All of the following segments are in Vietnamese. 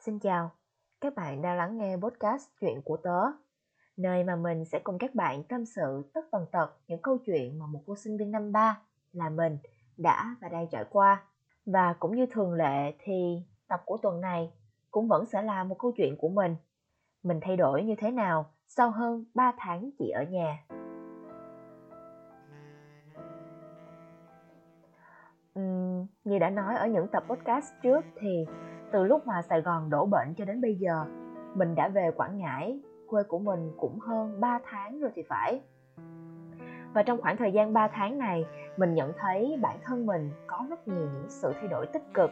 Xin chào, các bạn đang lắng nghe podcast Chuyện của tớ, nơi mà mình sẽ cùng các bạn tâm sự tất tần tật những câu chuyện mà một cô sinh viên năm ba là mình đã và đang trải qua. Và cũng như thường lệ thì tập của tuần này cũng vẫn sẽ là một câu chuyện của mình. Mình thay đổi như thế nào sau hơn 3 tháng chỉ ở nhà. Uhm, như đã nói ở những tập podcast trước thì từ lúc mà Sài Gòn đổ bệnh cho đến bây giờ, mình đã về Quảng Ngãi, quê của mình cũng hơn 3 tháng rồi thì phải. Và trong khoảng thời gian 3 tháng này, mình nhận thấy bản thân mình có rất nhiều những sự thay đổi tích cực.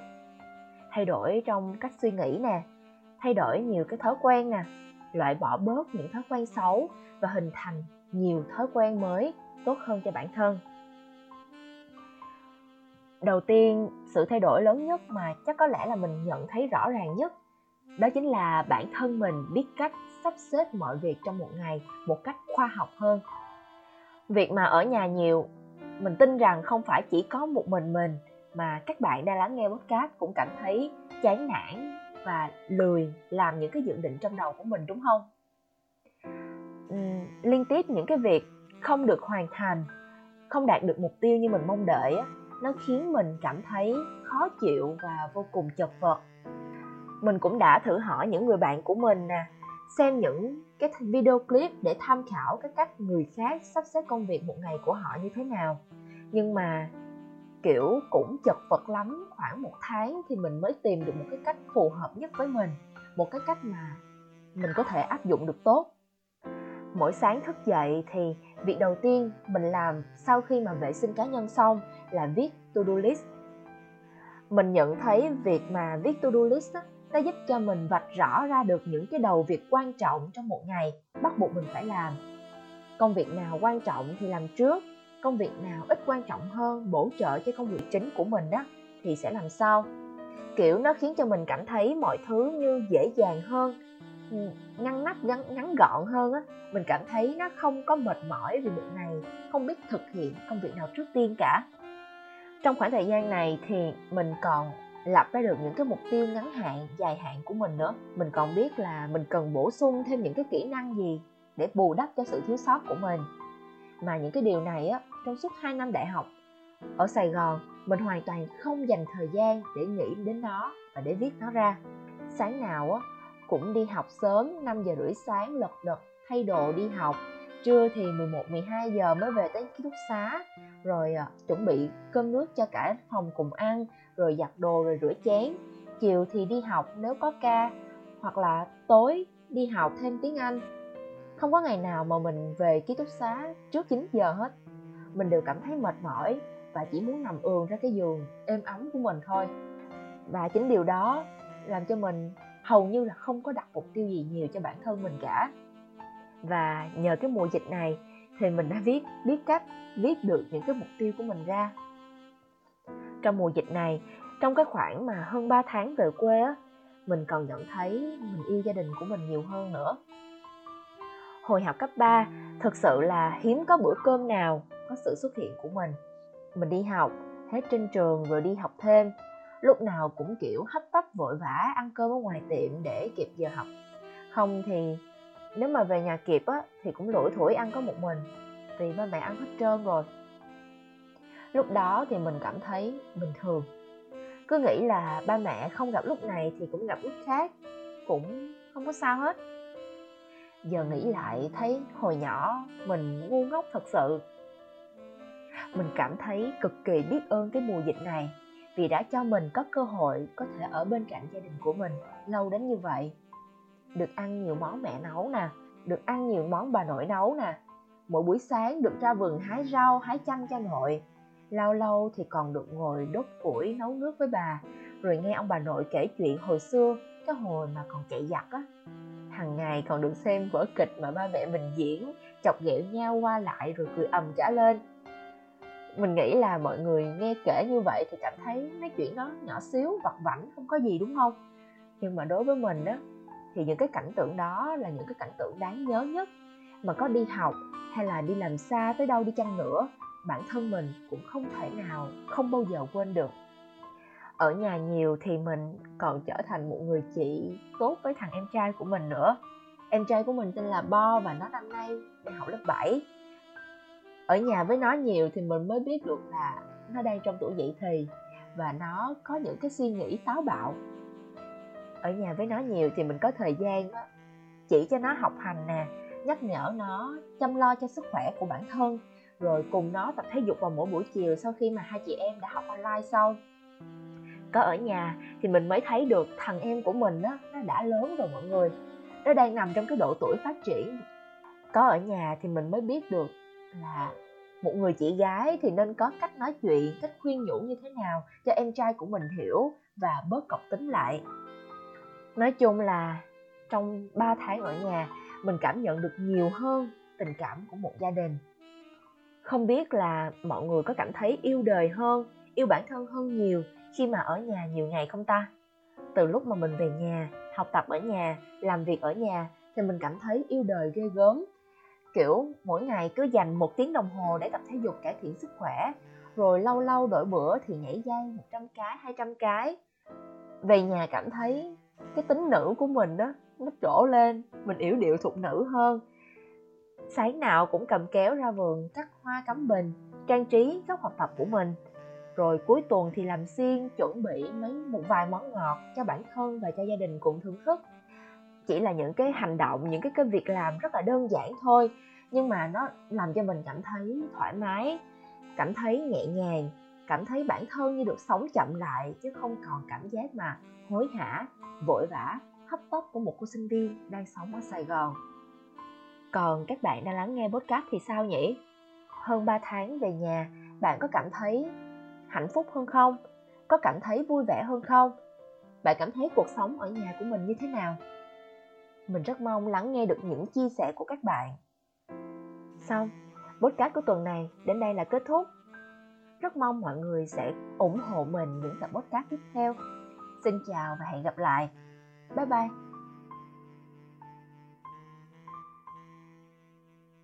Thay đổi trong cách suy nghĩ nè, thay đổi nhiều cái thói quen nè, loại bỏ bớt những thói quen xấu và hình thành nhiều thói quen mới tốt hơn cho bản thân đầu tiên sự thay đổi lớn nhất mà chắc có lẽ là mình nhận thấy rõ ràng nhất đó chính là bản thân mình biết cách sắp xếp mọi việc trong một ngày một cách khoa học hơn. Việc mà ở nhà nhiều mình tin rằng không phải chỉ có một mình mình mà các bạn đang lắng nghe podcast cũng cảm thấy chán nản và lười làm những cái dự định trong đầu của mình đúng không? Uhm, liên tiếp những cái việc không được hoàn thành không đạt được mục tiêu như mình mong đợi nó khiến mình cảm thấy khó chịu và vô cùng chật vật. Mình cũng đã thử hỏi những người bạn của mình nè, xem những cái video clip để tham khảo cái cách người khác sắp xếp công việc một ngày của họ như thế nào. Nhưng mà, kiểu, cũng chật vật lắm. Khoảng một tháng thì mình mới tìm được một cái cách phù hợp nhất với mình, một cái cách mà mình có thể áp dụng được tốt mỗi sáng thức dậy thì việc đầu tiên mình làm sau khi mà vệ sinh cá nhân xong là viết to-do list. Mình nhận thấy việc mà viết to-do list đó, nó giúp cho mình vạch rõ ra được những cái đầu việc quan trọng trong một ngày bắt buộc mình phải làm. Công việc nào quan trọng thì làm trước công việc nào ít quan trọng hơn bổ trợ cho công việc chính của mình đó thì sẽ làm sau. Kiểu nó khiến cho mình cảm thấy mọi thứ như dễ dàng hơn ngăn nắp ngắn, ngắn gọn hơn á mình cảm thấy nó không có mệt mỏi vì việc này không biết thực hiện công việc nào trước tiên cả. Trong khoảng thời gian này thì mình còn lập ra được những cái mục tiêu ngắn hạn dài hạn của mình nữa. Mình còn biết là mình cần bổ sung thêm những cái kỹ năng gì để bù đắp cho sự thiếu sót của mình. Mà những cái điều này á trong suốt 2 năm đại học ở Sài Gòn mình hoàn toàn không dành thời gian để nghĩ đến nó và để viết nó ra. Sáng nào á cũng đi học sớm 5 giờ rưỡi sáng lật đật thay đồ đi học. Trưa thì 11 12 giờ mới về tới ký túc xá. Rồi à, chuẩn bị cơm nước cho cả phòng cùng ăn rồi giặt đồ rồi rửa chén. Chiều thì đi học nếu có ca hoặc là tối đi học thêm tiếng Anh. Không có ngày nào mà mình về ký túc xá trước 9 giờ hết. Mình đều cảm thấy mệt mỏi và chỉ muốn nằm ườn ra cái giường êm ấm của mình thôi. Và chính điều đó làm cho mình hầu như là không có đặt mục tiêu gì nhiều cho bản thân mình cả. Và nhờ cái mùa dịch này thì mình đã viết, biết cách viết được những cái mục tiêu của mình ra. Trong mùa dịch này, trong cái khoảng mà hơn 3 tháng về quê á, mình còn nhận thấy mình yêu gia đình của mình nhiều hơn nữa. Hồi học cấp 3 thực sự là hiếm có bữa cơm nào có sự xuất hiện của mình. Mình đi học, hết trên trường rồi đi học thêm lúc nào cũng, kiểu, hấp tấp, vội vã, ăn cơm ở ngoài tiệm để kịp giờ học. Không thì nếu mà về nhà kịp á, thì cũng lủi thủi ăn có một mình, vì ba mẹ ăn hết trơn rồi. Lúc đó thì mình cảm thấy bình thường. Cứ nghĩ là ba mẹ không gặp lúc này thì cũng gặp lúc khác, cũng không có sao hết. Giờ nghĩ lại thấy hồi nhỏ mình ngu ngốc thật sự. Mình cảm thấy cực kỳ biết ơn cái mùa dịch này vì đã cho mình có cơ hội có thể ở bên cạnh gia đình của mình lâu đến như vậy. Được ăn nhiều món mẹ nấu nè, được ăn nhiều món bà nội nấu nè. Mỗi buổi sáng được ra vườn hái rau, hái chanh cho nội. Lâu lâu thì còn được ngồi đốt củi nấu nước với bà, rồi nghe ông bà nội kể chuyện hồi xưa, cái hồi mà còn chạy giặt á. Hàng ngày còn được xem vở kịch mà ba mẹ mình diễn, chọc ghẹo nhau qua lại rồi cười ầm trả lên mình nghĩ là mọi người nghe kể như vậy thì cảm thấy mấy chuyện đó nhỏ xíu, vặt vảnh, không có gì, đúng không? Nhưng mà đối với mình đó thì những cái cảnh tượng đó là những cái cảnh tượng đáng nhớ nhất. Mà có đi học hay là đi làm xa tới đâu đi chăng nữa, bản thân mình cũng không thể nào không bao giờ quên được. Ở nhà nhiều thì mình còn trở thành một người chị tốt với thằng em trai của mình nữa. Em trai của mình tên là Bo và nó năm nay đang học lớp 7 ở nhà với nó nhiều thì mình mới biết được là nó đang trong tuổi dậy thì và nó có những cái suy nghĩ táo bạo. Ở nhà với nó nhiều thì mình có thời gian đó, chỉ cho nó học hành nè nhắc nhở nó chăm lo cho sức khỏe của bản thân rồi cùng nó tập thể dục vào mỗi buổi chiều sau khi mà hai chị em đã học online xong. Có ở nhà thì mình mới thấy được thằng em của mình đó nó đã lớn rồi mọi người. Nó đang nằm trong cái độ tuổi phát triển. Có ở nhà thì mình mới biết được là một người chị gái thì nên có cách nói chuyện, cách khuyên nhủ như thế nào cho em trai của mình hiểu và bớt cọc tính lại. Nói chung là trong 3 tháng ở nhà, mình cảm nhận được nhiều hơn tình cảm của một gia đình. Không biết là mọi người có cảm thấy yêu đời hơn, yêu bản thân hơn nhiều khi mà ở nhà nhiều ngày không ta? Từ lúc mà mình về nhà, học tập ở nhà, làm việc ở nhà thì mình cảm thấy yêu đời ghê gớm kiểu, mỗi ngày cứ dành một tiếng đồng hồ để tập thể dục, cải thiện sức khỏe, rồi lâu lâu đổi bữa thì nhảy dây 100 cái 200 cái. Về nhà cảm thấy cái tính nữ của mình đó nó trổ lên, mình yểu điệu thục nữ hơn. Sáng nào cũng cầm kéo ra vườn cắt hoa cắm bình, trang trí góc học tập của mình. Rồi cuối tuần thì làm xiên, chuẩn bị mấy một vài món ngọt cho bản thân và cho gia đình cùng thưởng thức chỉ là những cái hành động, những cái cái việc làm rất là đơn giản thôi, nhưng mà nó làm cho mình cảm thấy thoải mái, cảm thấy nhẹ nhàng, cảm thấy bản thân như được sống chậm lại, chứ không còn cảm giác mà hối hả, vội vã, hấp tấp của một cô sinh viên đang sống ở sài gòn. Còn các bạn đang lắng nghe podcast thì sao nhỉ? Hơn 3 tháng về nhà, bạn có cảm thấy hạnh phúc hơn không? Có cảm thấy vui vẻ hơn không? Bạn cảm thấy cuộc sống ở nhà của mình như thế nào? Mình rất mong lắng nghe được những chia sẻ của các bạn. Xong, podcast của tuần này đến đây là kết thúc. Rất mong mọi người sẽ ủng hộ mình những tập podcast tiếp theo. Xin chào và hẹn gặp lại. Bye bye.